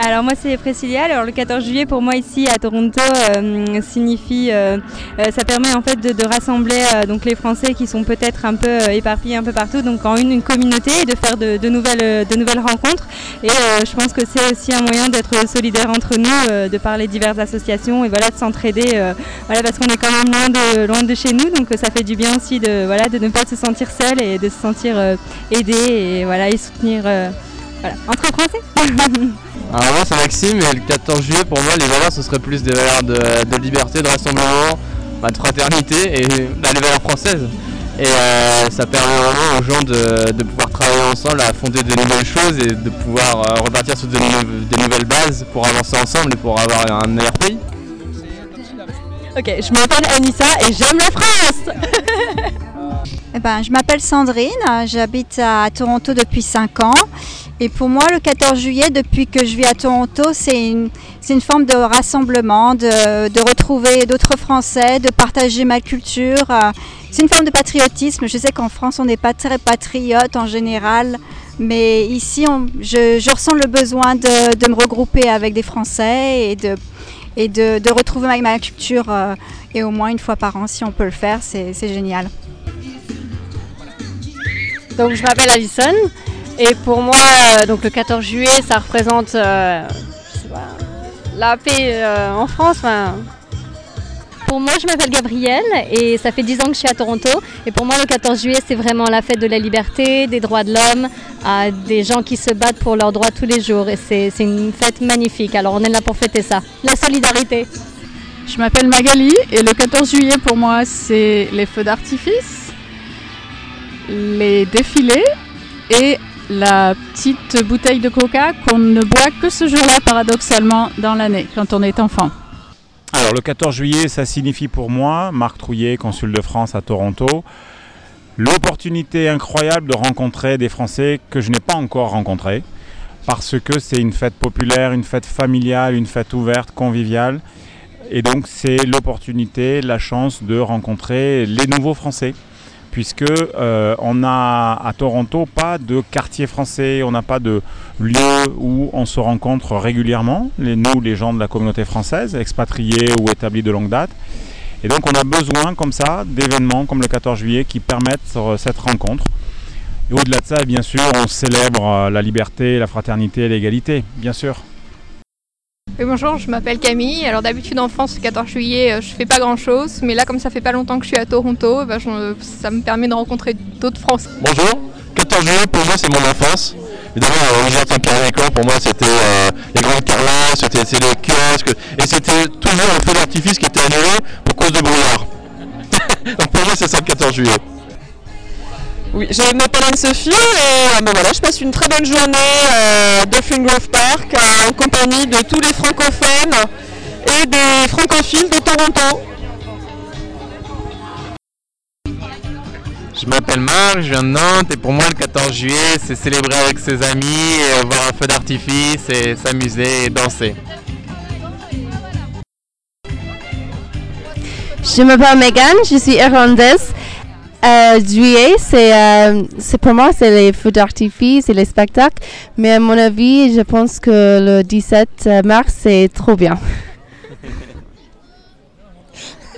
Alors moi c'est Priscilla. Alors le 14 juillet pour moi ici à Toronto euh, signifie, euh, euh, ça permet en fait de, de rassembler euh, donc les Français qui sont peut-être un peu euh, éparpillés un peu partout, donc en une, une communauté et de faire de, de nouvelles, euh, de nouvelles rencontres. Et je pense que c'est aussi un moyen d'être solidaire entre nous, de parler diverses associations et voilà de s'entraider. voilà parce qu'on est quand même loin de, loin de chez nous, donc ça fait du bien aussi de voilà de ne pas se sentir seul et de se sentir aidé et voilà et soutenir voilà entre Français. Alors moi c'est Maxime et le 14 juillet pour moi les valeurs ce serait plus des valeurs de, de liberté, de rassemblement, bah, de fraternité et bah, les valeurs françaises. Et euh, ça permet vraiment aux gens de, de pouvoir travailler ensemble à fonder de nouvelles choses et de pouvoir euh, repartir sur de des nouvelles bases pour avancer ensemble et pour avoir un meilleur pays. Ok, je m'appelle Anissa et j'aime la France Eh ben, je m'appelle Sandrine, j'habite à Toronto depuis 5 ans. Et pour moi, le 14 juillet, depuis que je vis à Toronto, c'est une, une forme de rassemblement, de, de retrouver d'autres Français, de partager ma culture. C'est une forme de patriotisme. Je sais qu'en France, on n'est pas très patriote en général. Mais ici, je, ressens le besoin de, de me regrouper avec des Français et de, et de, retrouver ma, culture. euh, et au moins une fois par an, si on peut le faire, c'est génial. Donc je m'appelle Alison et pour moi euh, donc le 14 juillet ça représente euh, je sais pas, la paix euh, en France. enfin, Pour moi, je m'appelle Gabrielle et ça fait 10 ans que je suis à Toronto. Et pour moi, le 14 juillet, c'est vraiment la fête de la liberté, des droits de l'homme, à des gens qui se battent pour leurs droits tous les jours. Et c'est c'est une fête magnifique. Alors, on est là pour fêter ça. La solidarité. Je m'appelle Magali et le 14 juillet pour moi c'est les feux d'artifice, les défilés et la petite bouteille de coca qu'on ne boit que ce jour-là paradoxalement dans l'année quand on est enfant. Alors le 14 juillet, ça signifie pour moi, Marc Trouillet, consul de France à Toronto, l'opportunité incroyable de rencontrer des Français que je n'ai pas encore rencontrés, parce que c'est une fête populaire, une fête familiale, une fête ouverte, conviviale, et donc c'est l'opportunité, la chance de rencontrer les nouveaux Français. Puisque euh, on a à Toronto pas de quartier français, on n'a pas de lieu où on se rencontre régulièrement, les, nous les gens de la communauté française, expatriés ou établis de longue date. Et donc on a besoin comme ça d'événements comme le 14 juillet qui permettent euh, cette rencontre. Et au-delà de ça, bien sûr, on célèbre euh, la liberté, la fraternité et l'égalité, bien sûr. Bonjour, je m'appelle Camille. Alors d'habitude en France, le 14 juillet, euh, je fais pas grand chose, mais là, comme ça fait pas longtemps que je suis à Toronto, eh ben, ça me permet de rencontrer d'autres Français. Bonjour, 14 juillet pour moi c'est mon enfance. Évidemment, euh, où j'entends Carré-Écran, pour moi c'était euh, les grandes carrelades, c'était les kiosques, et c'était toujours un feu d'artifice qui était annulé pour cause de brouillard. Donc pour moi c'est ça le 14 juillet. Oui, je m'appelle Anne-Sophie et euh, ben voilà, je passe une très bonne journée euh, Dolphin Grove Park euh, en compagnie de tous les francophones et des francophiles de Toronto. Je m'appelle Marc, je viens de Nantes et pour moi le 14 juillet c'est célébrer avec ses amis, et voir un feu d'artifice et s'amuser et danser. Je m'appelle Megan, je suis irlandaise. Euh, juillet, c'est euh, pour moi, c'est les feux d'artifice et les spectacles. Mais à mon avis, je pense que le 17 mars, c'est trop bien.